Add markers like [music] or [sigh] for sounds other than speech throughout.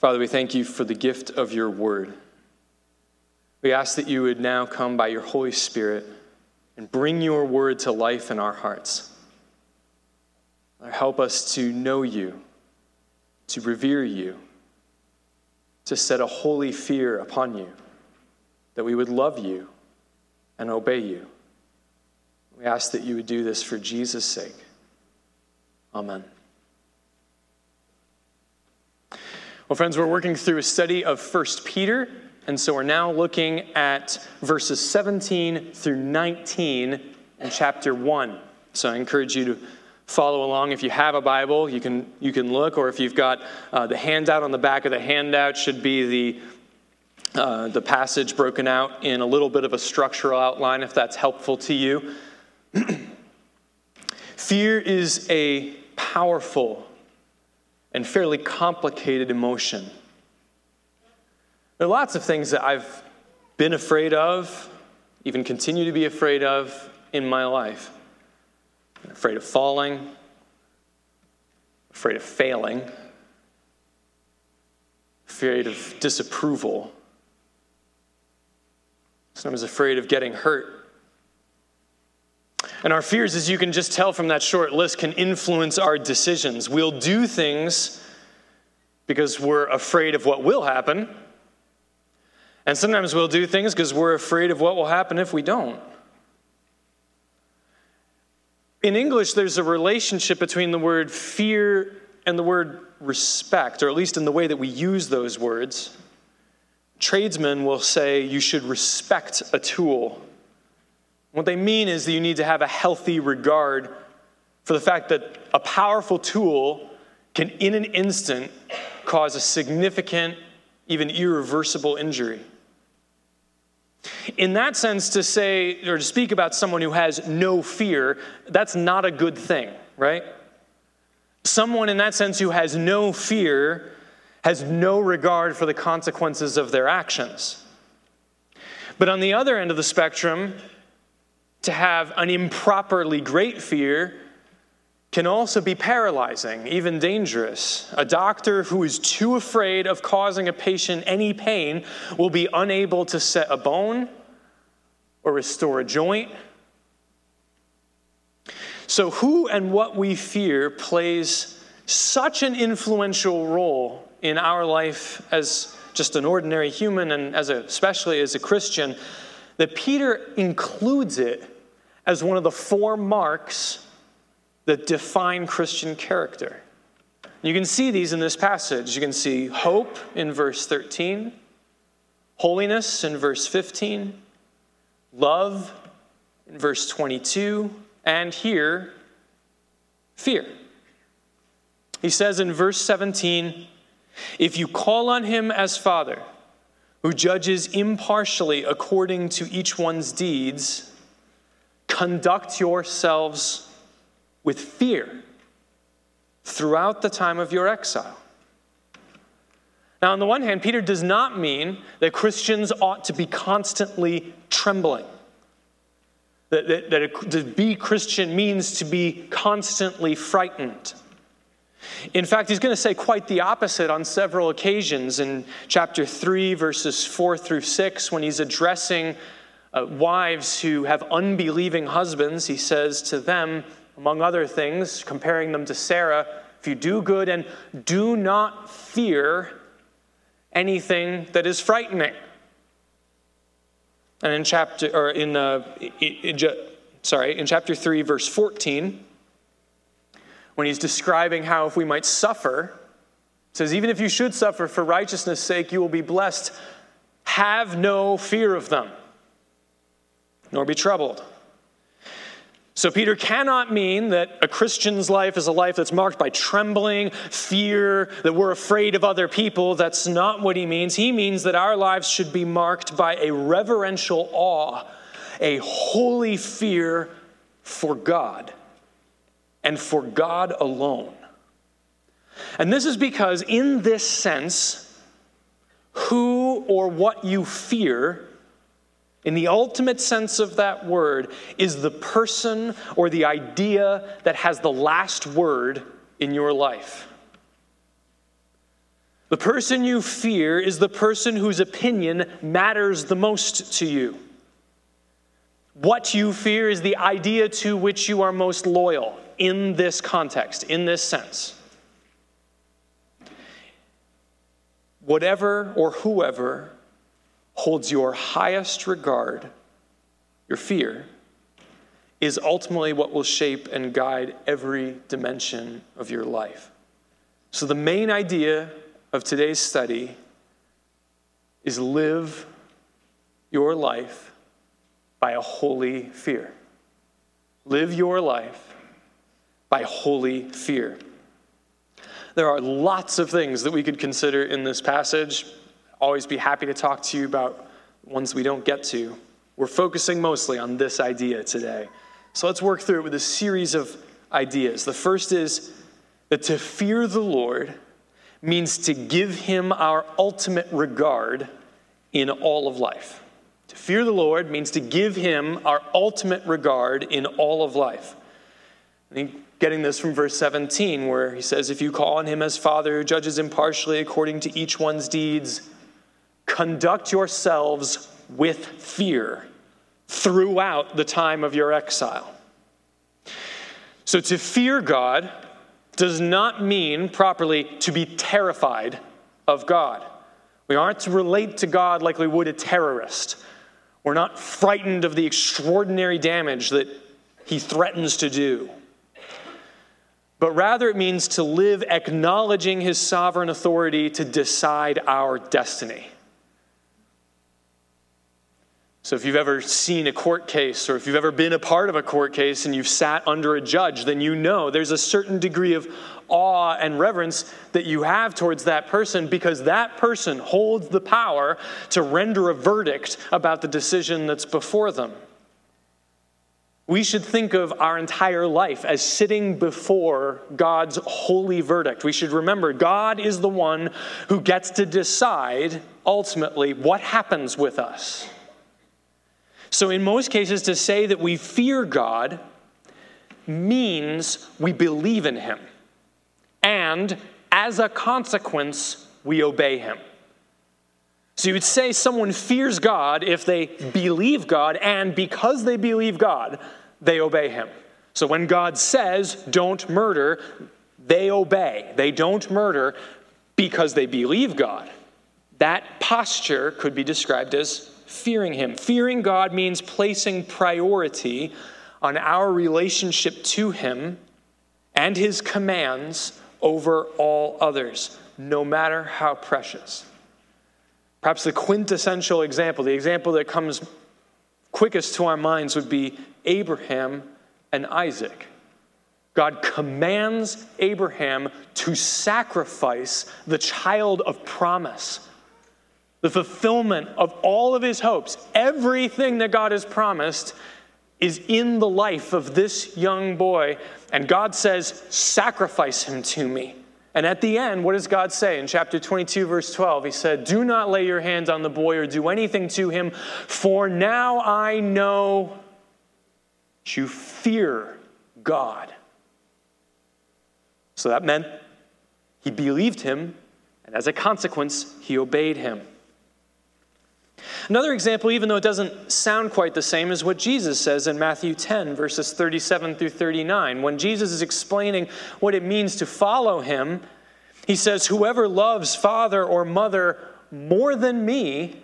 Father, we thank you for the gift of your word. We ask that you would now come by your Holy Spirit and bring your word to life in our hearts. Help us to know you, to revere you, to set a holy fear upon you, that we would love you and obey you. We ask that you would do this for Jesus' sake. Amen. Well, friends, we're working through a study of 1 Peter, and so we're now looking at verses 17 through 19 in chapter 1. So I encourage you to follow along. If you have a Bible, you can, you can look, or if you've got uh, the handout on the back of the handout, should be the uh, the passage broken out in a little bit of a structural outline if that's helpful to you. [clears throat] Fear is a powerful and fairly complicated emotion. There are lots of things that I've been afraid of, even continue to be afraid of in my life. I'm afraid of falling, afraid of failing, afraid of disapproval. Sometimes afraid of getting hurt. And our fears, as you can just tell from that short list, can influence our decisions. We'll do things because we're afraid of what will happen. And sometimes we'll do things because we're afraid of what will happen if we don't. In English, there's a relationship between the word fear and the word respect, or at least in the way that we use those words. Tradesmen will say you should respect a tool what they mean is that you need to have a healthy regard for the fact that a powerful tool can, in an instant, cause a significant, even irreversible injury. In that sense, to say or to speak about someone who has no fear, that's not a good thing, right? Someone in that sense who has no fear has no regard for the consequences of their actions. But on the other end of the spectrum, to have an improperly great fear can also be paralyzing, even dangerous. A doctor who is too afraid of causing a patient any pain will be unable to set a bone or restore a joint. So, who and what we fear plays such an influential role in our life as just an ordinary human and as a, especially as a Christian that Peter includes it as one of the four marks that define Christian character. You can see these in this passage. You can see hope in verse 13, holiness in verse 15, love in verse 22, and here, fear. He says in verse 17, If you call on him as Father, who judges impartially according to each one's deeds, Conduct yourselves with fear throughout the time of your exile. Now, on the one hand, Peter does not mean that Christians ought to be constantly trembling. That, that, that to be Christian means to be constantly frightened. In fact, he's going to say quite the opposite on several occasions in chapter 3, verses 4 through 6, when he's addressing uh, wives who have unbelieving husbands, he says to them, among other things, comparing them to Sarah, if you do good and do not fear anything that is frightening. And in chapter, or in, uh, in, in, sorry, in chapter 3, verse 14, when he's describing how if we might suffer, says, even if you should suffer for righteousness' sake, you will be blessed. Have no fear of them nor be troubled. So, Peter cannot mean that a Christian's life is a life that's marked by trembling, fear, that we're afraid of other people. That's not what he means. He means that our lives should be marked by a reverential awe, a holy fear for God and for God alone. And this is because, in this sense, who or what you fear in the ultimate sense of that word, is the person or the idea that has the last word in your life. The person you fear is the person whose opinion matters the most to you. What you fear is the idea to which you are most loyal in this context, in this sense. Whatever or whoever holds your highest regard, your fear, is ultimately what will shape and guide every dimension of your life. So, the main idea of today's study is live your life by a holy fear. Live your life by holy fear. There are lots of things that we could consider in this passage. Always be happy to talk to you about ones we don't get to. We're focusing mostly on this idea today. So let's work through it with a series of ideas. The first is that to fear the Lord means to give him our ultimate regard in all of life. To fear the Lord means to give him our ultimate regard in all of life. I think getting this from verse 17, where he says, If you call on him as Father who judges impartially according to each one's deeds, conduct yourselves with fear throughout the time of your exile. So to fear God does not mean properly to be terrified of God. We aren't to relate to God like we would a terrorist. We're not frightened of the extraordinary damage that he threatens to do. But rather, it means to live acknowledging his sovereign authority to decide our destiny. So, if you've ever seen a court case or if you've ever been a part of a court case and you've sat under a judge, then you know there's a certain degree of awe and reverence that you have towards that person because that person holds the power to render a verdict about the decision that's before them. We should think of our entire life as sitting before God's holy verdict. We should remember God is the one who gets to decide ultimately what happens with us. So, in most cases, to say that we fear God means we believe in Him. And as a consequence, we obey Him. So, you would say someone fears God if they believe God, and because they believe God, they obey Him. So, when God says, don't murder, they obey. They don't murder because they believe God. That posture could be described as fearing Him. Fearing God means placing priority on our relationship to Him and His commands over all others, no matter how precious. Perhaps the quintessential example, the example that comes quickest to our minds, would be Abraham and Isaac. God commands Abraham to sacrifice the child of promise the fulfillment of all of his hopes, everything that God has promised is in the life of this young boy. And God says, Sacrifice him to me. And at the end, what does God say in chapter 22, verse 12? He said, Do not lay your hands on the boy or do anything to him, for now I know you fear God. So that meant he believed him, and as a consequence, he obeyed him. Another example, even though it doesn't sound quite the same, is what Jesus says in Matthew 10, verses 37 through 39. When Jesus is explaining what it means to follow him, he says, Whoever loves father or mother more than me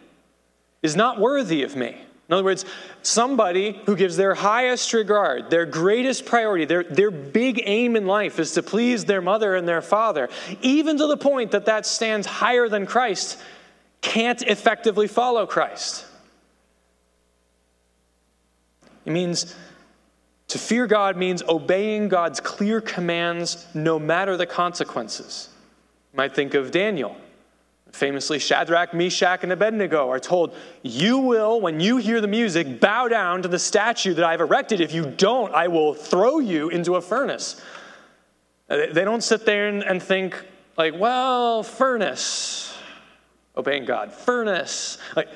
is not worthy of me. In other words, somebody who gives their highest regard, their greatest priority, their, their big aim in life is to please their mother and their father, even to the point that that stands higher than Christ can't effectively follow Christ. It means to fear God means obeying God's clear commands no matter the consequences. You might think of Daniel. Famously, Shadrach, Meshach, and Abednego are told, You will, when you hear the music, bow down to the statue that I've erected. If you don't, I will throw you into a furnace. They don't sit there and think, like, well, furnace obeying God. Furnace. Like,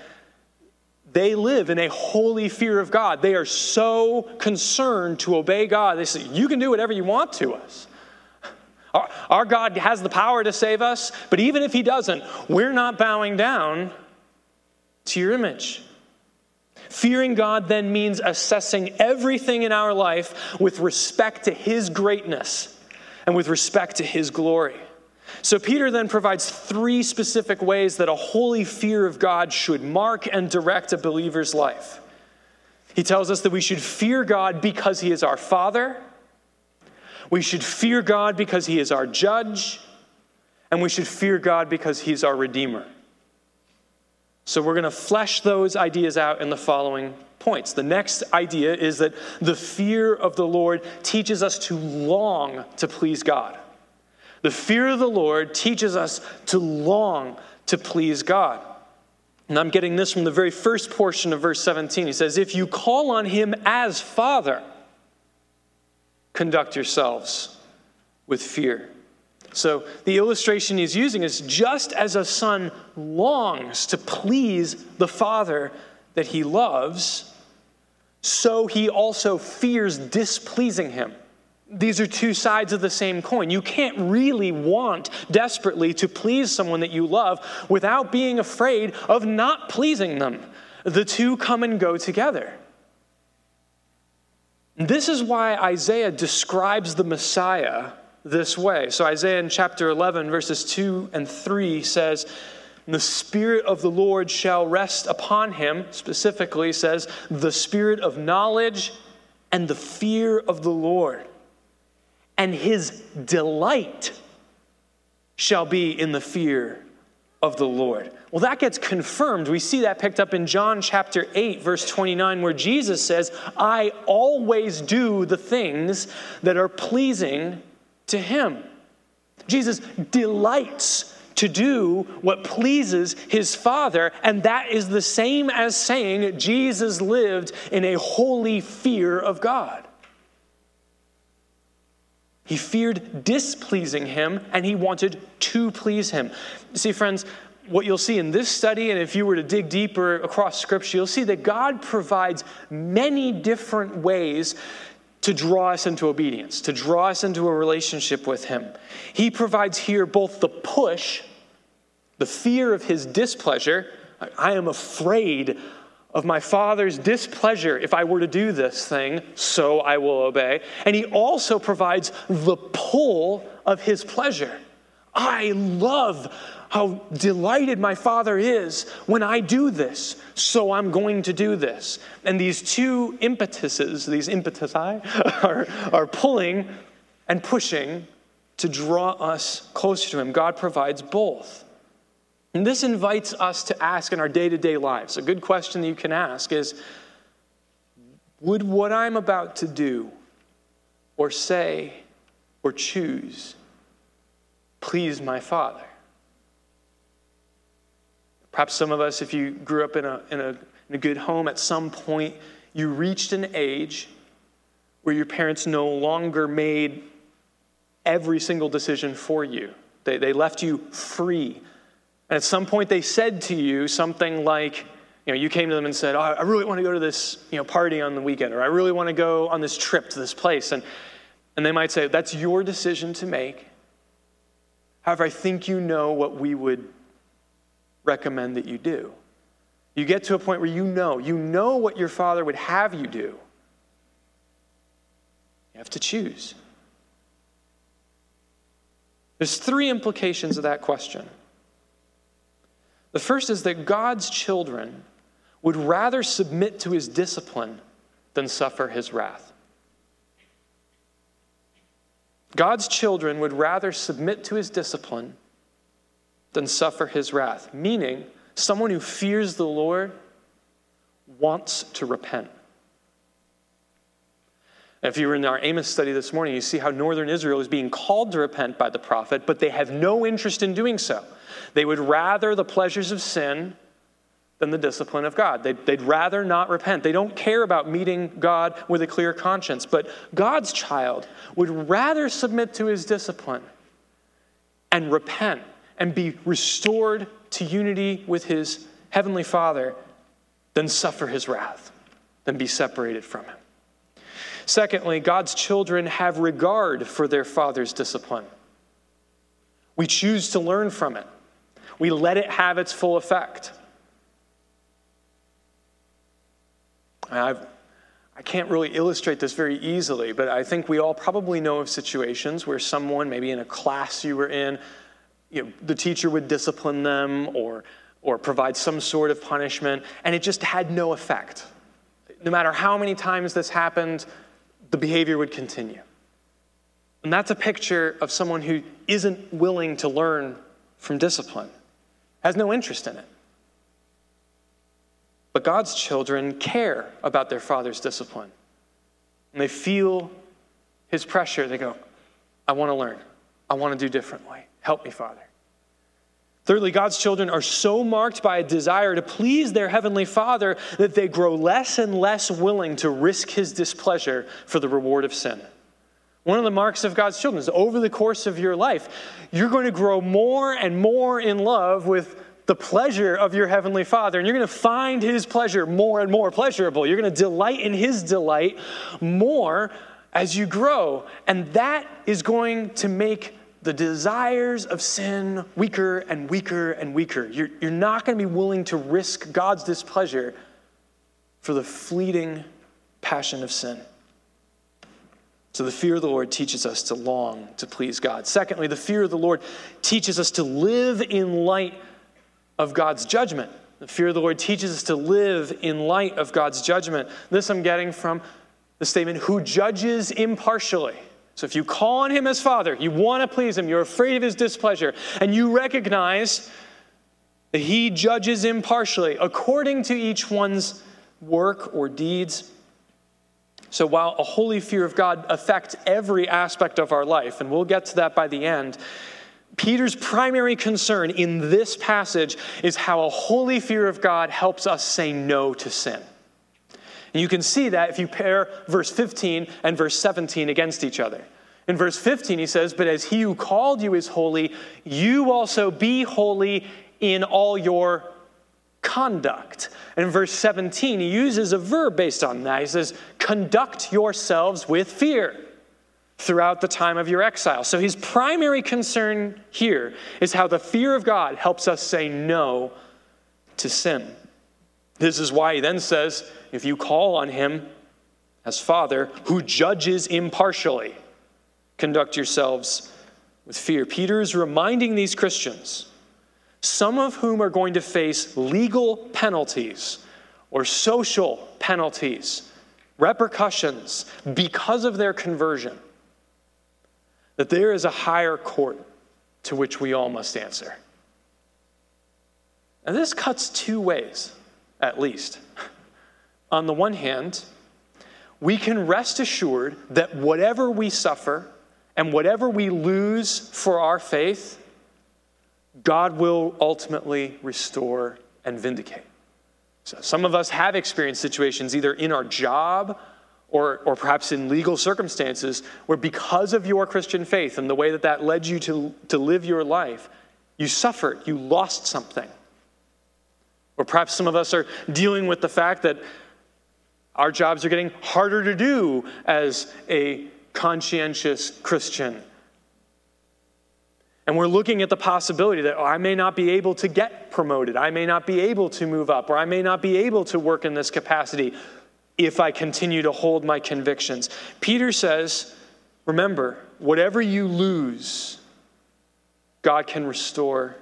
they live in a holy fear of God. They are so concerned to obey God. They say, You can do whatever you want to us. Our, our God has the power to save us, but even if He doesn't, we're not bowing down to your image. Fearing God then means assessing everything in our life with respect to His greatness and with respect to His glory. So, Peter then provides three specific ways that a holy fear of God should mark and direct a believer's life. He tells us that we should fear God because He is our Father, we should fear God because He is our judge, and we should fear God because He's our Redeemer. So we're going to flesh those ideas out in the following points. The next idea is that the fear of the Lord teaches us to long to please God. The fear of the Lord teaches us to long to please God. And I'm getting this from the very first portion of verse 17. He says, If you call on him as Father, conduct yourselves with fear. So the illustration he's using is just as a son longs to please the father that he loves, so he also fears displeasing him. These are two sides of the same coin. You can't really want desperately to please someone that you love without being afraid of not pleasing them. The two come and go together. This is why Isaiah describes the Messiah this way. So, Isaiah in chapter 11, verses 2 and 3 says, The Spirit of the Lord shall rest upon him, specifically says, the Spirit of knowledge and the fear of the Lord. And his delight shall be in the fear of the Lord. Well, that gets confirmed. We see that picked up in John chapter 8, verse 29, where Jesus says, I always do the things that are pleasing to him. Jesus delights to do what pleases his Father, and that is the same as saying Jesus lived in a holy fear of God. He feared displeasing him, and he wanted to please him. See, friends, what you'll see in this study, and if you were to dig deeper across Scripture, you'll see that God provides many different ways to draw us into obedience, to draw us into a relationship with Him. He provides here both the push, the fear of His displeasure. I am afraid of my Father's displeasure if I were to do this thing, so I will obey. And He also provides the pull of His pleasure. I love how delighted my father is when I do this, so I'm going to do this. And these two impetuses, these impetusi, [laughs] are, are pulling and pushing to draw us closer to Him. God provides both. And this invites us to ask in our day to day lives. A good question that you can ask is Would what I'm about to do, or say, or choose please my Father? Perhaps some of us, if you grew up in a, in, a, in a good home, at some point you reached an age where your parents no longer made every single decision for you. They, they left you free. And at some point they said to you something like, you know, you came to them and said, oh, I really want to go to this you know, party on the weekend, or I really want to go on this trip to this place. And, and they might say, That's your decision to make. However, I think you know what we would recommend that you do. You get to a point where you know, you know what your father would have you do. You have to choose. There's three implications of that question. The first is that God's children would rather submit to his discipline than suffer his wrath. God's children would rather submit to his discipline than suffer his wrath. Meaning, someone who fears the Lord wants to repent. If you were in our Amos study this morning, you see how northern Israel is being called to repent by the prophet, but they have no interest in doing so. They would rather the pleasures of sin than the discipline of God. They'd, they'd, rather not repent. They don't care about meeting God with a clear conscience. But God's child would rather submit to his discipline and repent and be restored to unity with his heavenly Father than suffer his wrath, than be separated from him. Secondly, God's children have regard for their Father's discipline. We choose to learn from it. We let it have its full effect. I've, I can't really illustrate this very easily, but I think we all probably know of situations where someone, maybe in a class you were in, you know, the teacher would discipline them or, or provide some sort of punishment, and it just had no effect. No matter how many times this happened, the behavior would continue. And that's a picture of someone who isn't willing to learn from discipline, has no interest in it. But God's children care about their father's discipline. And they feel his pressure. They go, I want to learn. I want to do differently. Help me, Father. Thirdly, God's children are so marked by a desire to please their heavenly Father that they grow less and less willing to risk his displeasure for the reward of sin. One of the marks of God's children is over the course of your life, you're going to grow more and more in love with the pleasure of your heavenly Father, and you're going to find his pleasure more and more pleasurable. You're going to delight in his delight more as you grow. And that is going to make the desires of sin weaker and weaker and weaker. You're, you're not going to be willing to risk God's displeasure for the fleeting passion of sin. So, the fear of the Lord teaches us to long to please God. Secondly, the fear of the Lord teaches us to live in light of God's judgment. The fear of the Lord teaches us to live in light of God's judgment. This I'm getting from the statement, who judges impartially. So if you call on him as Father, you want to please him, you're afraid of his displeasure, and you recognize that he judges impartially according to each one's work or deeds. So while a holy fear of God affects every aspect of our life, and we'll get to that by the end, Peter's primary concern in this passage is how a holy fear of God helps us say no to sin. And you can see that if you pair verse 15 and verse 17 against each other. In verse 15, he says, But as he who called you is holy, you also be holy in all your conduct. And in verse 17, he uses a verb based on that. He says, Conduct yourselves with fear throughout the time of your exile. So his primary concern here is how the fear of God helps us say no to sin. This is why he then says, if you call on him as Father, who judges impartially, conduct yourselves with fear. Peter is reminding these Christians, some of whom are going to face legal penalties or social penalties, repercussions because of their conversion that there is a higher court to which we all must answer. And this cuts two ways, at least. [laughs] On the one hand, we can rest assured that whatever we suffer and whatever we lose for our faith, God will ultimately restore and vindicate. So some of us have experienced situations either in our job or, or perhaps in legal circumstances where because of your Christian faith and the way that that led you to, to live your life, you suffered, you lost something. Or perhaps some of us are dealing with the fact that our jobs are getting harder to do as a conscientious Christian. And we're looking at the possibility that oh, I may not be able to get promoted, I may not be able to move up, or I may not be able to work in this capacity if I continue to hold my convictions. Peter says, remember, whatever you lose, God can restore.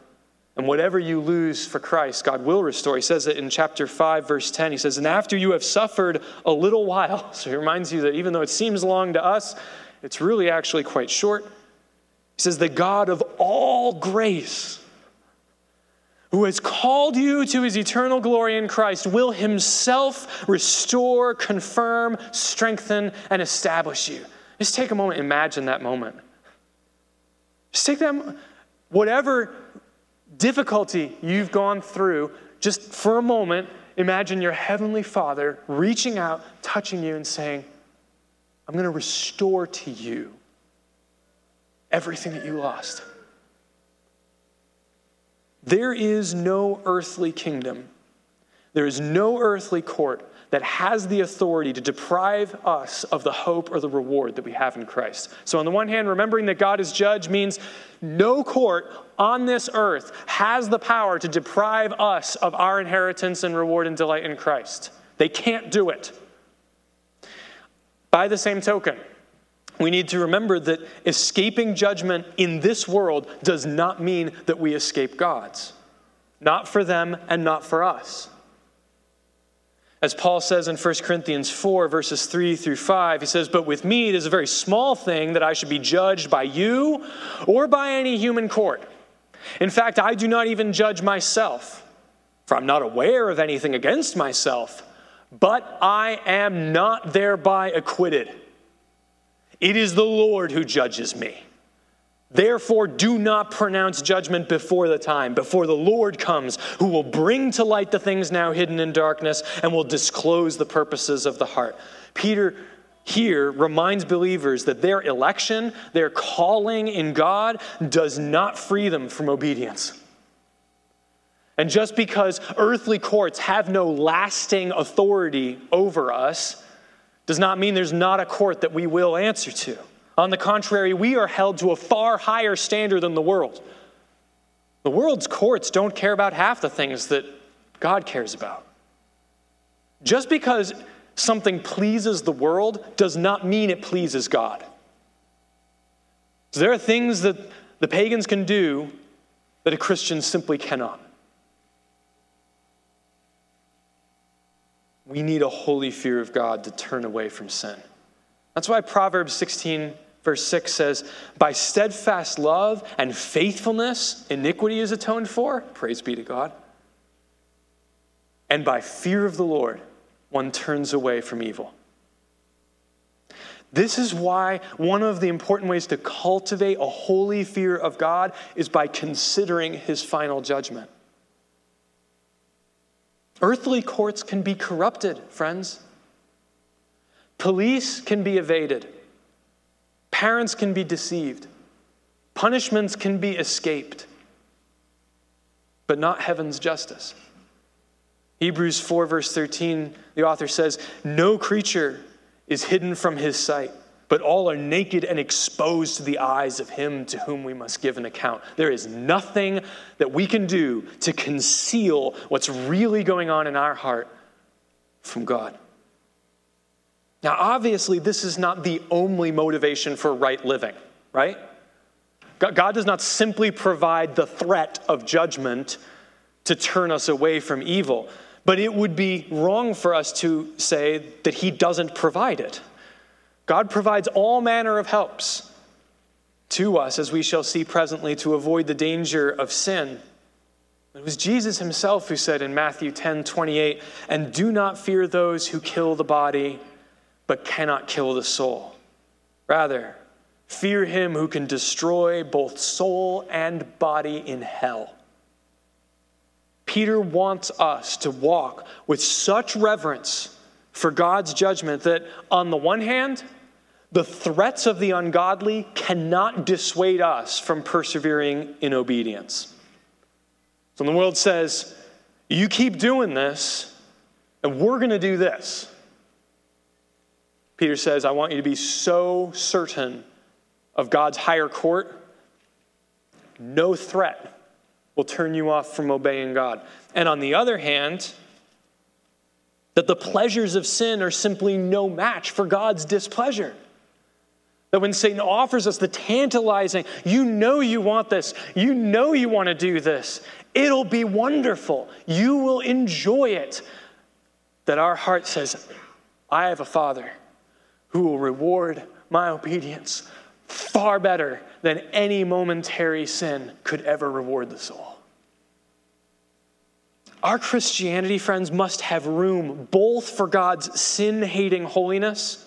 And whatever you lose for Christ, God will restore. He says it in chapter 5, verse 10. He says, And after you have suffered a little while, [laughs] so he reminds you that even though it seems long to us, it's really actually quite short. He says, The God of all grace, who has called you to his eternal glory in Christ, will himself restore, confirm, strengthen, and establish you. Just take a moment, imagine that moment. Just take that, whatever difficulty you've gone through, just for a moment, imagine your heavenly Father reaching out, touching you, and saying, I'm going to restore to you everything that you lost. There is no earthly kingdom, there is no earthly court that has the authority to deprive us of the hope or the reward that we have in Christ. So, on the one hand, remembering that God is judge means no court on this earth has the power to deprive us of our inheritance and reward and delight in Christ. They can't do it. By the same token, we need to remember that escaping judgment in this world does not mean that we escape God's. Not for them and not for us. As Paul says in 1 Corinthians 4, verses 3 through 5, he says, But with me it is a very small thing that I should be judged by you or by any human court. In fact, I do not even judge myself, for I'm not aware of anything against myself, but I am not thereby acquitted. It is the Lord who judges me. Therefore, do not pronounce judgment before the time, before the Lord comes, who will bring to light the things now hidden in darkness and will disclose the purposes of the heart. Peter here reminds believers that their election, their calling in God, does not free them from obedience. And just because earthly courts have no lasting authority over us, does not mean there's not a court that we will answer to. On the contrary, we are held to a far higher standard than the world. The world's courts don't care about half the things that God cares about. Just because something pleases the world does not mean it pleases God. So there are things that the pagans can do that a Christian simply cannot. We need a holy fear of God to turn away from sin. That's why Proverbs 16 Verse 6 says, By steadfast love and faithfulness, iniquity is atoned for. Praise be to God. And by fear of the Lord, one turns away from evil. This is why one of the important ways to cultivate a holy fear of God is by considering his final judgment. Earthly courts can be corrupted, friends. Police can be evaded. Parents can be deceived, punishments can be escaped, but not heaven's justice. Hebrews 4, verse 13, the author says, No creature is hidden from his sight, but all are naked and exposed to the eyes of him to whom we must give an account. There is nothing that we can do to conceal what's really going on in our heart from God. Now, obviously, this is not the only motivation for right living, right? God does not simply provide the threat of judgment to turn us away from evil, but it would be wrong for us to say that He doesn't provide it. God provides all manner of helps to us, as we shall see presently, to avoid the danger of sin. It was Jesus himself who said in Matthew 10 28, and do not fear those who kill the body but cannot kill the soul. Rather, fear him who can destroy both soul and body in hell. Peter wants us to walk with such reverence for God's judgment that, on the one hand, the threats of the ungodly cannot dissuade us from persevering in obedience. So, when the world says, You keep doing this, and we're going to do this, Peter says, I want you to be so certain of God's higher court, no threat will turn you off from obeying God. And on the other hand, that the pleasures of sin are simply no match for God's displeasure. That when Satan offers us the tantalizing, you know you want this, you know you want to do this, it'll be wonderful, you will enjoy it. That our heart says, I have a father who will reward my obedience far better than any momentary sin could ever reward the soul. Our Christianity, friends, must have room both for God's sin hating holiness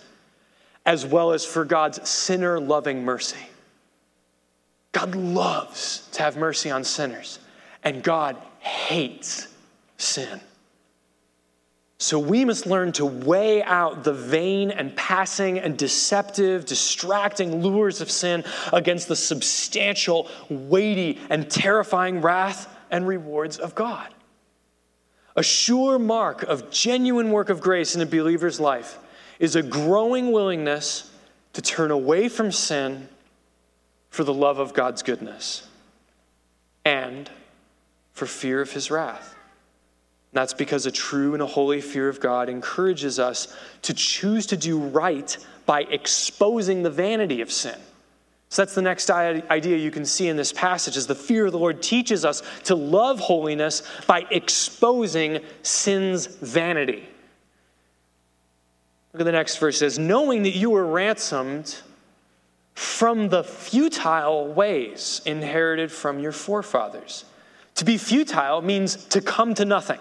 as well as for God's sinner loving mercy. God loves to have mercy on sinners, and God hates sin. So we must learn to weigh out the vain and passing and deceptive, distracting lures of sin against the substantial, weighty, and terrifying wrath and rewards of God. A sure mark of genuine work of grace in a believer's life is a growing willingness to turn away from sin for the love of God's goodness and for fear of his wrath. And That's because a true and a holy fear of God encourages us to choose to do right by exposing the vanity of sin. So that's the next idea you can see in this passage is the fear of the Lord teaches us to love holiness by exposing sin's vanity. Look at the next verse says, knowing that you were ransomed from the futile ways inherited from your forefathers. To be futile means to come to nothing.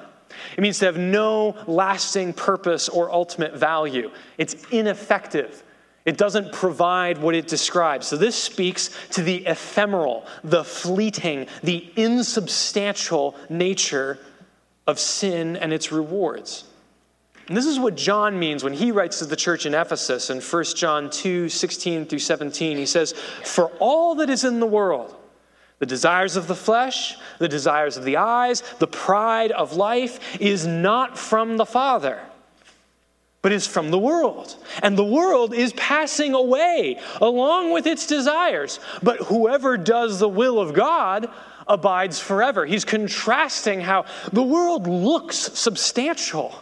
It means to have no lasting purpose or ultimate value. It's ineffective. It doesn't provide what it describes. So, this speaks to the ephemeral, the fleeting, the insubstantial nature of sin and its rewards. And this is what John means when he writes to the church in Ephesus in 1 John 2 16 through 17. He says, For all that is in the world, the desires of the flesh, the desires of the eyes, the pride of life is not from the Father, but is from the world. And the world is passing away along with its desires. But whoever does the will of God abides forever. He's contrasting how the world looks substantial.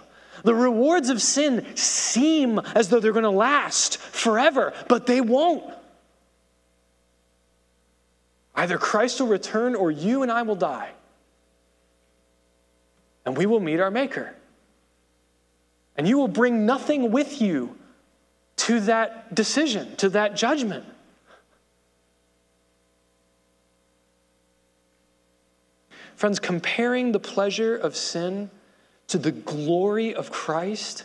The rewards of sin seem as though they're going to last forever, but they won't. Either Christ will return or you and I will die. And we will meet our Maker. And you will bring nothing with you to that decision, to that judgment. Friends, comparing the pleasure of sin to the glory of Christ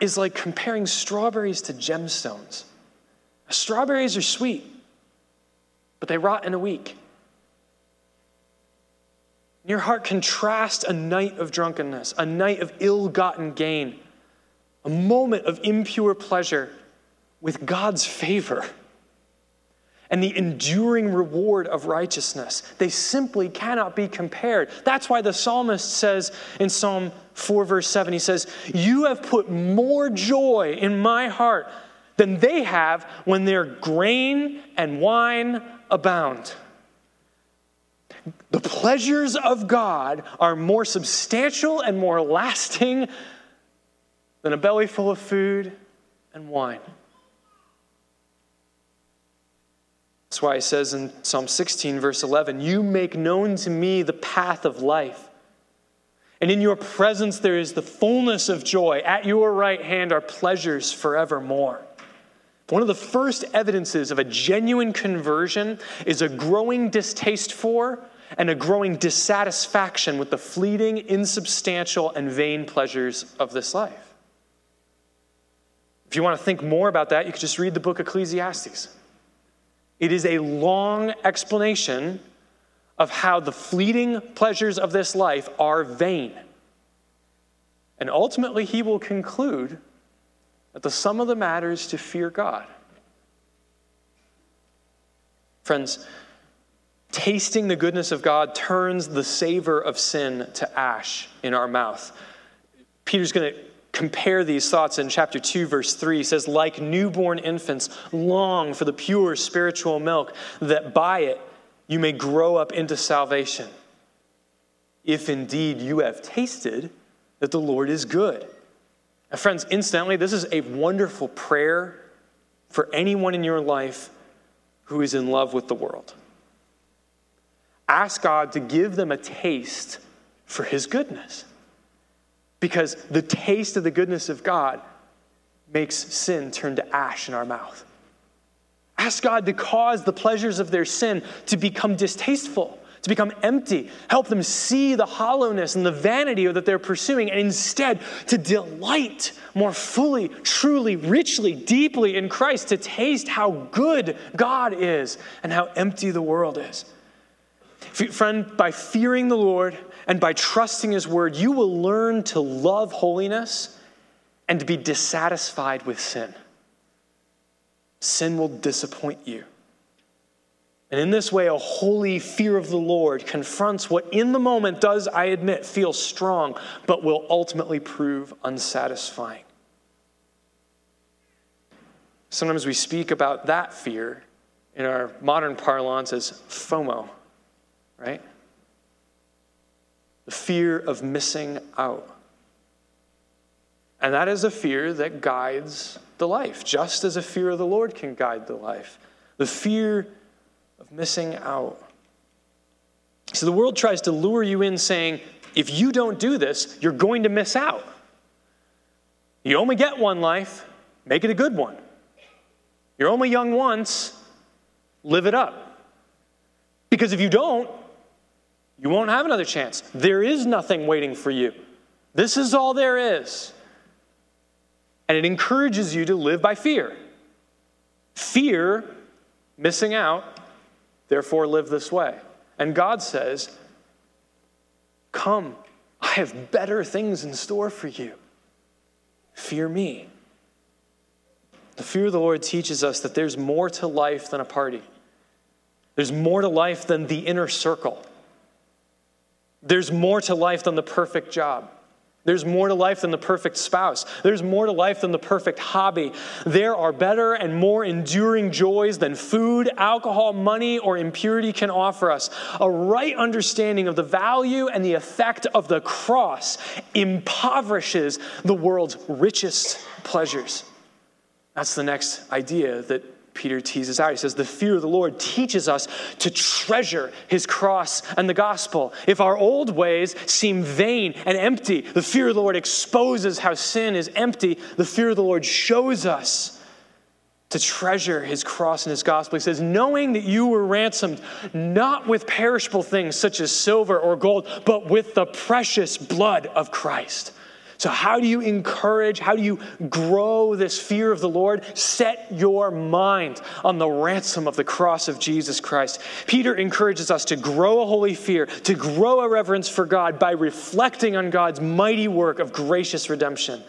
is like comparing strawberries to gemstones. Strawberries are sweet, but they rot in a week. Your heart contrasts a night of drunkenness, a night of ill gotten gain, a moment of impure pleasure with God's favor and the enduring reward of righteousness. They simply cannot be compared. That's why the psalmist says in Psalm 4, verse 7, he says, You have put more joy in my heart than they have when their grain and wine abound. The pleasures of God are more substantial and more lasting than a belly full of food and wine. That's why he says in Psalm 16, verse 11, You make known to me the path of life. And in your presence there is the fullness of joy. At your right hand are pleasures forevermore. One of the first evidences of a genuine conversion is a growing distaste for and a growing dissatisfaction with the fleeting, insubstantial, and vain pleasures of this life. If you want to think more about that, you could just read the book Ecclesiastes. It is a long explanation of how the fleeting pleasures of this life are vain. And ultimately, he will conclude that the sum of the matter is to fear God. Friends, tasting the goodness of God turns the savor of sin to ash in our mouth. Peter's going to compare these thoughts in chapter 2, verse 3. He says, Like newborn infants, long for the pure spiritual milk, that by it you may grow up into salvation. If indeed you have tasted that the Lord is good. Now, friends, incidentally, this is a wonderful prayer for anyone in your life who is in love with the world. Ask God to give them a taste for His goodness. Because the taste of the goodness of God makes sin turn to ash in our mouth. Ask God to cause the pleasures of their sin to become distasteful, to become empty. Help them see the hollowness and the vanity that they're pursuing, and instead to delight more fully, truly, richly, deeply in Christ, to taste how good God is and how empty the world is. Friend, by fearing the Lord and by trusting His word, you will learn to love holiness and to be dissatisfied with sin. Sin will disappoint you. And in this way, a holy fear of the Lord confronts what in the moment does, I admit, feel strong, but will ultimately prove unsatisfying. Sometimes we speak about that fear in our modern parlance as FOMO, right? The fear of missing out. And that is a fear that guides the life, just as a fear of the Lord can guide the life. The fear of missing out. So the world tries to lure you in saying, if you don't do this, you're going to miss out. You only get one life, make it a good one. You're only young once, live it up. Because if you don't, you won't have another chance. There is nothing waiting for you. This is all there is. And it encourages you to live by fear. Fear, missing out, therefore live this way. And God says, Come, I have better things in store for you. Fear me. The fear of the Lord teaches us that there's more to life than a party. There's more to life than the inner circle. There's more to life than the perfect job. There's more to life than the perfect spouse. There's more to life than the perfect hobby. There are better and more enduring joys than food, alcohol, money, or impurity can offer us. A right understanding of the value and the effect of the cross impoverishes the world's richest pleasures. That's the next idea that Peter teases out. He says, The fear of the Lord teaches us to treasure his cross and the gospel. If our old ways seem vain and empty, the fear of the Lord exposes how sin is empty. The fear of the Lord shows us to treasure his cross and his gospel. He says, knowing that you were ransomed not with perishable things such as silver or gold, but with the precious blood of Christ so, how do you encourage, how do you grow this fear of the Lord? Set your mind on the ransom of the cross of Jesus Christ. Peter encourages us to grow a holy fear, to grow a reverence for God by reflecting on God's mighty work of gracious redemption.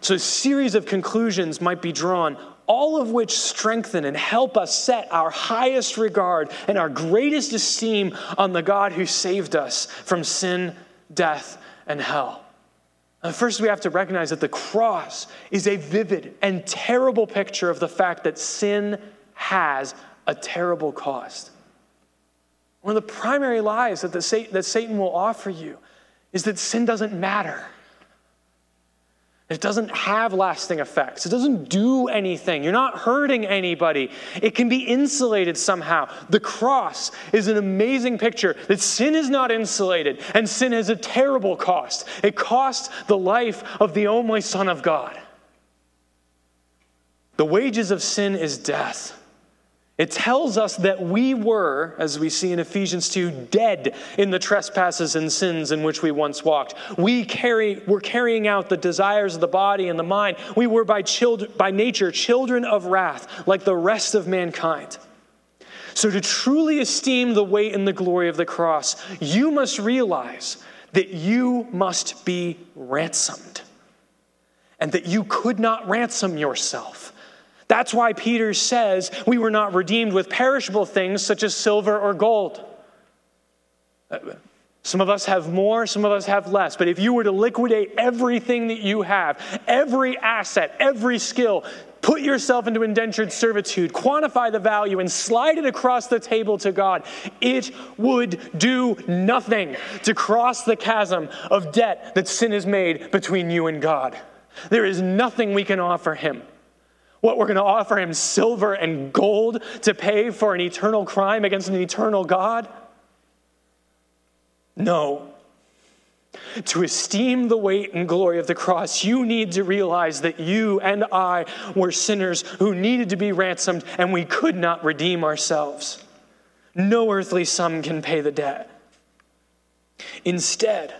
So, a series of conclusions might be drawn, all of which strengthen and help us set our highest regard and our greatest esteem on the God who saved us from sin, death, and hell. Uh, first, we have to recognize that the cross is a vivid and terrible picture of the fact that sin has a terrible cost. One of the primary lies that, the, that Satan will offer you is that sin doesn't matter. It doesn't have lasting effects. It doesn't do anything. You're not hurting anybody. It can be insulated somehow. The cross is an amazing picture that sin is not insulated and sin has a terrible cost. It costs the life of the only Son of God. The wages of sin is death. It tells us that we were, as we see in Ephesians 2, dead in the trespasses and sins in which we once walked. We carry, were carrying out the desires of the body and the mind. We were by, children, by nature children of wrath, like the rest of mankind. So, to truly esteem the weight and the glory of the cross, you must realize that you must be ransomed and that you could not ransom yourself that's why Peter says we were not redeemed with perishable things such as silver or gold. Uh, some of us have more, some of us have less. But if you were to liquidate everything that you have, every asset, every skill, put yourself into indentured servitude, quantify the value, and slide it across the table to God, it would do nothing to cross the chasm of debt that sin has made between you and God. There is nothing we can offer Him. What, we're going to offer him silver and gold to pay for an eternal crime against an eternal God? No. To esteem the weight and glory of the cross, you need to realize that you and I were sinners who needed to be ransomed and we could not redeem ourselves. No earthly sum can pay the debt. Instead,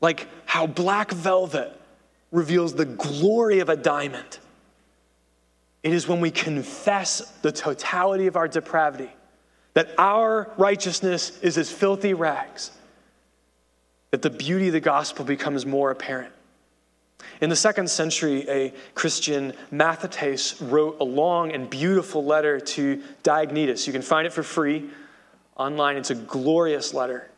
like how black velvet reveals the glory of a diamond, it is when we confess the totality of our depravity, that our righteousness is as filthy rags, that the beauty of the gospel becomes more apparent. In the second century, a Christian Mathetes wrote a long and beautiful letter to Diognetus. You can find it for free online. It's a glorious letter.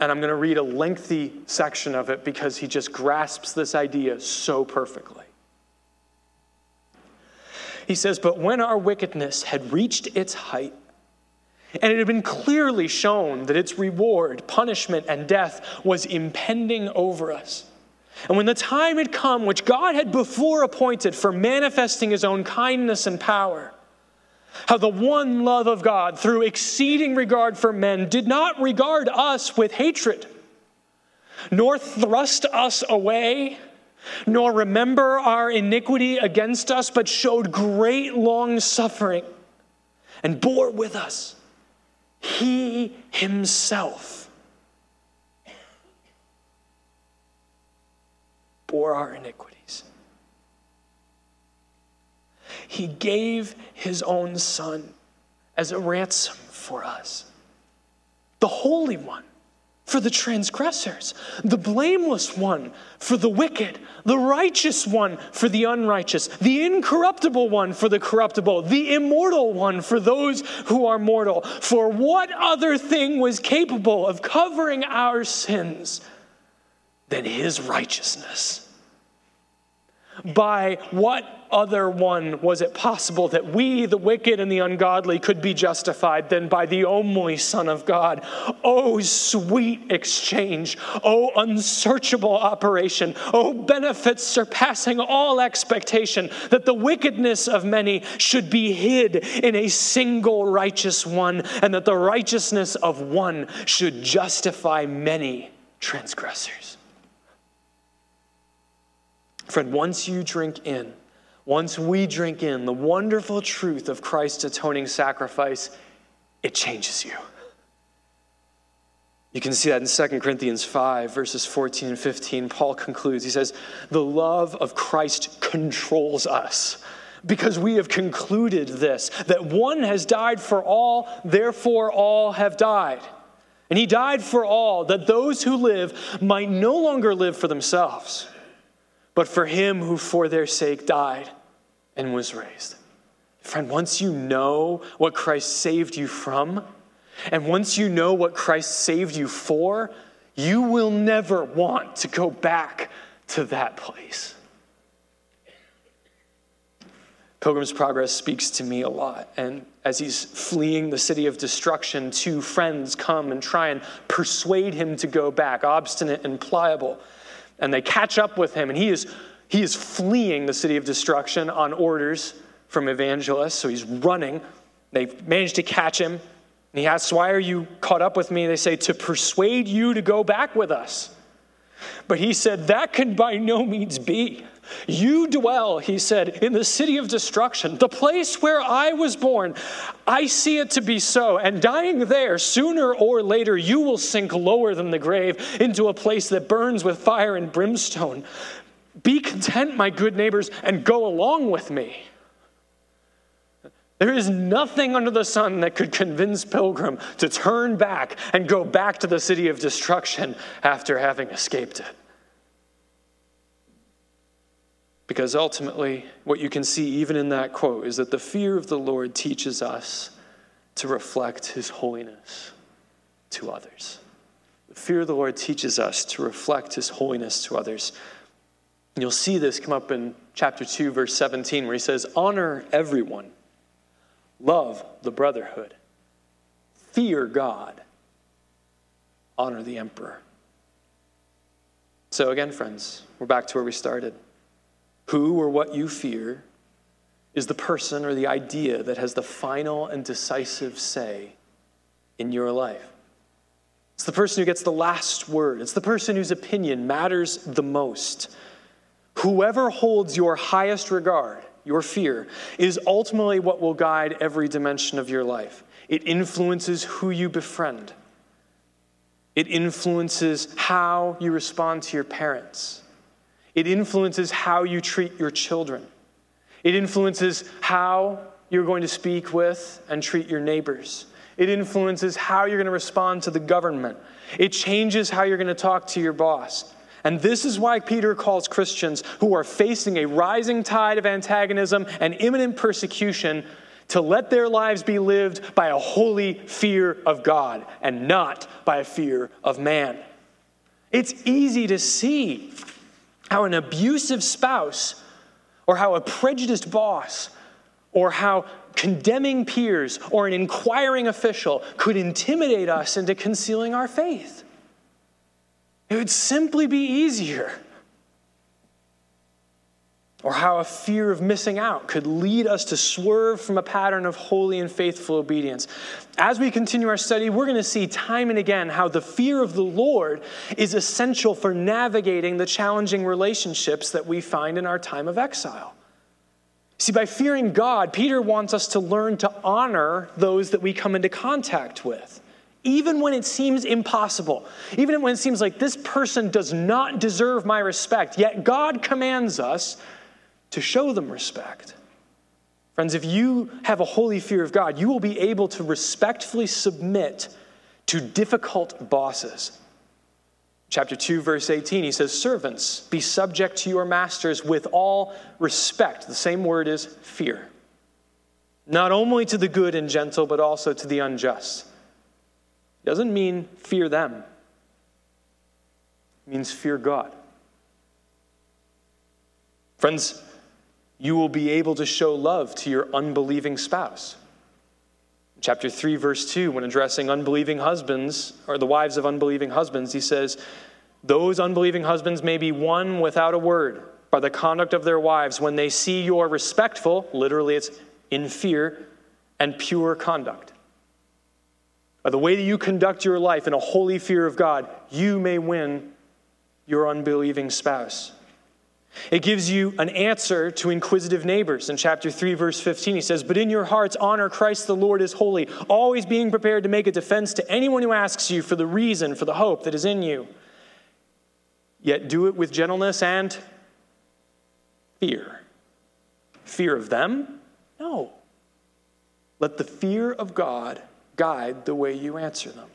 And I'm going to read a lengthy section of it because he just grasps this idea so perfectly. He says, But when our wickedness had reached its height, and it had been clearly shown that its reward, punishment, and death was impending over us, and when the time had come, which God had before appointed for manifesting his own kindness and power, how the one love of God, through exceeding regard for men, did not regard us with hatred, nor thrust us away, nor remember our iniquity against us, but showed great long suffering and bore with us. He himself bore our iniquities. He gave his own son as a ransom for us, the Holy One for the transgressors, the blameless one for the wicked, the righteous one for the unrighteous, the incorruptible one for the corruptible, the immortal one for those who are mortal. For what other thing was capable of covering our sins than his righteousness? By what other one was it possible that we, the wicked and the ungodly, could be justified than by the only Son of God? Oh, sweet exchange! Oh, unsearchable operation! Oh, benefits surpassing all expectation that the wickedness of many should be hid in a single righteous one, and that the righteousness of one should justify many transgressors. Friend, once you drink in, once we drink in the wonderful truth of Christ's atoning sacrifice, it changes you. You can see that in 2 Corinthians 5, verses 14 and 15. Paul concludes, he says, The love of Christ controls us because we have concluded this that one has died for all, therefore all have died. And he died for all, that those who live might no longer live for themselves but for him who for their sake died and was raised. Friend, once you know what Christ saved you from, and once you know what Christ saved you for, you will never want to go back to that place. Pilgrim's Progress speaks to me a lot. And as he's fleeing the city of destruction, two friends come and try and persuade him to go back, obstinate and pliable and they catch up with him, and he is, he is fleeing the city of destruction on orders from evangelists. So he's running. They manage to catch him. And he asks, Why are you caught up with me? They say, To persuade you to go back with us. But he said, That can by no means be. You dwell, he said, in the city of destruction, the place where I was born. I see it to be so, and dying there, sooner or later, you will sink lower than the grave into a place that burns with fire and brimstone. Be content, my good neighbors, and go along with me. There is nothing under the sun that could convince Pilgrim to turn back and go back to the city of destruction after having escaped it. Because ultimately, what you can see even in that quote is that the fear of the Lord teaches us to reflect his holiness to others. The fear of the Lord teaches us to reflect his holiness to others. You'll see this come up in chapter 2, verse 17, where he says, Honor everyone, love the brotherhood, fear God, honor the emperor. So, again, friends, we're back to where we started. Who or what you fear is the person or the idea that has the final and decisive say in your life. It's the person who gets the last word, it's the person whose opinion matters the most. Whoever holds your highest regard, your fear, is ultimately what will guide every dimension of your life. It influences who you befriend. It influences how you respond to your parents. It influences how you treat your children. It influences how you're going to speak with and treat your neighbors. It influences how you're going to respond to the government. It changes how you're going to talk to your boss. And this is why Peter calls Christians who are facing a rising tide of antagonism and imminent persecution to let their lives be lived by a holy fear of God and not by a fear of man. It's easy to see how an abusive spouse, or how a prejudiced boss, or how condemning peers or an inquiring official could intimidate us into concealing our faith. It would simply be easier or how a fear of missing out could lead us to swerve from a pattern of holy and faithful obedience. As we continue our study, we're going to see time and again how the fear of the Lord is essential for navigating the challenging relationships that we find in our time of exile. See, by fearing God, Peter wants us to learn to honor those that we come into contact with. Even when it seems impossible, even when it seems like this person does not deserve my respect, yet God commands us to show them respect. Friends, if you have a holy fear of God, you will be able to respectfully submit to difficult bosses. Chapter 2, verse 18, he says, Servants, be subject to your masters with all respect. The same word is fear. Not only to the good and gentle, but also to the unjust. Doesn't mean fear them, it means fear God. Friends, you will be able to show love to your unbelieving spouse. Chapter 3, verse 2, when addressing unbelieving husbands, or the wives of unbelieving husbands, he says, Those unbelieving husbands may be won without a word by the conduct of their wives when they see your respectful, literally it's in fear, and pure conduct. By the way that you conduct your life in a holy fear of God, you may win your unbelieving spouse. It gives you an answer to inquisitive neighbors. In chapter 3, verse 15, he says, But in your hearts honor Christ the Lord is holy, always being prepared to make a defense to anyone who asks you for the reason for the hope that is in you. Yet do it with gentleness and fear. Fear of them? No. Let the fear of God guide the way you answer them.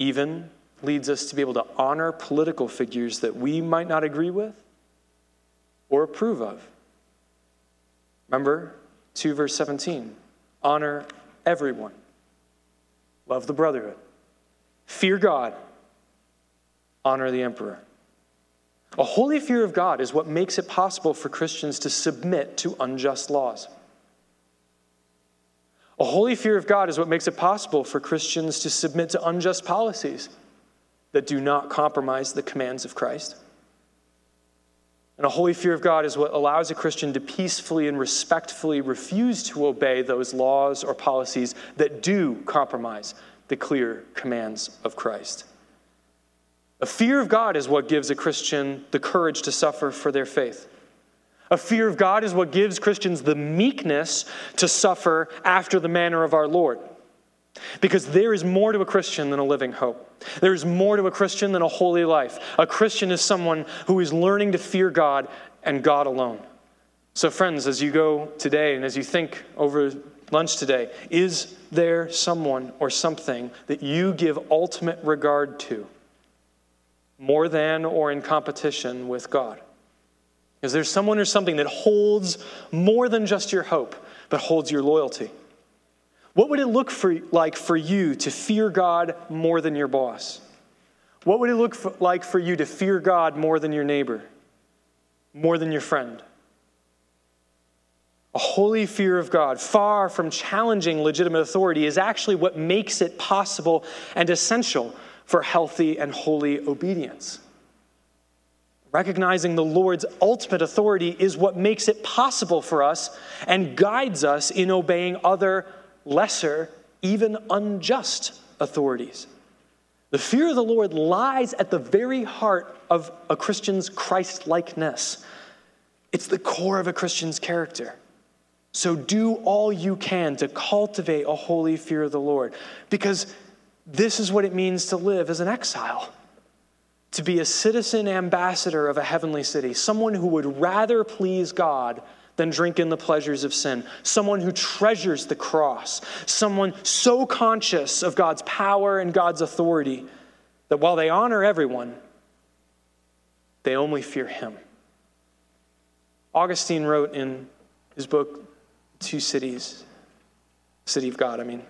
Even leads us to be able to honor political figures that we might not agree with or approve of. Remember 2 verse 17 honor everyone, love the brotherhood, fear God, honor the emperor. A holy fear of God is what makes it possible for Christians to submit to unjust laws. A holy fear of God is what makes it possible for Christians to submit to unjust policies that do not compromise the commands of Christ. And a holy fear of God is what allows a Christian to peacefully and respectfully refuse to obey those laws or policies that do compromise the clear commands of Christ. A fear of God is what gives a Christian the courage to suffer for their faith. A fear of God is what gives Christians the meekness to suffer after the manner of our Lord. Because there is more to a Christian than a living hope. There is more to a Christian than a holy life. A Christian is someone who is learning to fear God and God alone. So, friends, as you go today and as you think over lunch today, is there someone or something that you give ultimate regard to more than or in competition with God? Is there someone or something that holds more than just your hope, but holds your loyalty? What would it look for, like for you to fear God more than your boss? What would it look for, like for you to fear God more than your neighbor, more than your friend? A holy fear of God, far from challenging legitimate authority, is actually what makes it possible and essential for healthy and holy obedience. Recognizing the Lord's ultimate authority is what makes it possible for us and guides us in obeying other lesser, even unjust authorities. The fear of the Lord lies at the very heart of a Christian's Christ likeness. It's the core of a Christian's character. So do all you can to cultivate a holy fear of the Lord, because this is what it means to live as an exile. To be a citizen ambassador of a heavenly city, someone who would rather please God than drink in the pleasures of sin. Someone who treasures the cross. Someone so conscious of God's power and God's authority that while they honor everyone, they only fear him. Augustine wrote in his book, Two Cities, City of God, I mean,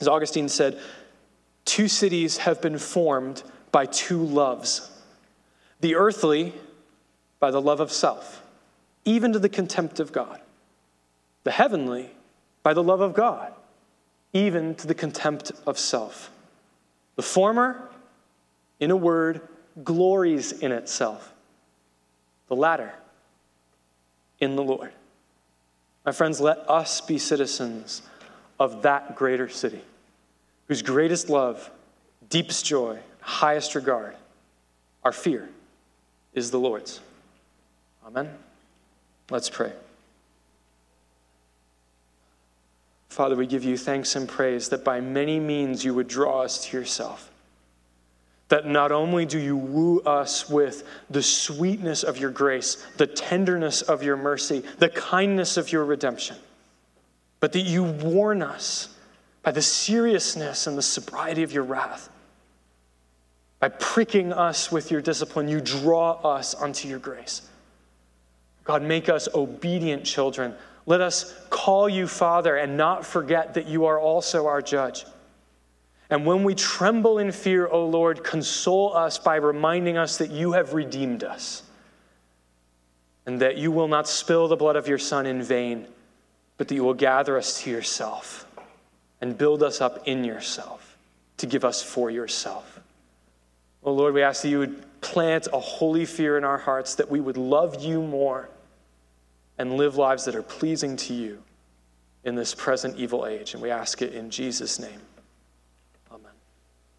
as Augustine said, two cities have been formed by two loves the earthly, by the love of self, even to the contempt of God, the heavenly, by the love of God, even to the contempt of self. The former, in a word, glories in itself, the latter, in the Lord. My friends, let us be citizens of that greater city, whose greatest love, deepest joy, highest regard, our fear, is the Lord's. Amen. Let's pray. Father, we give you thanks and praise that by many means you would draw us to yourself. That not only do you woo us with the sweetness of your grace, the tenderness of your mercy, the kindness of your redemption, but that you warn us by the seriousness and the sobriety of your wrath. By pricking us with your discipline, you draw us unto your grace. God, make us obedient children. Let us call you Father and not forget that you are also our judge. And when we tremble in fear, O Lord, console us by reminding us that you have redeemed us and that you will not spill the blood of your Son in vain, but that you will gather us to yourself and build us up in yourself to give us for yourself. Oh Lord, we ask that you would plant a holy fear in our hearts, that we would love you more and live lives that are pleasing to you in this present evil age. And we ask it in Jesus' name.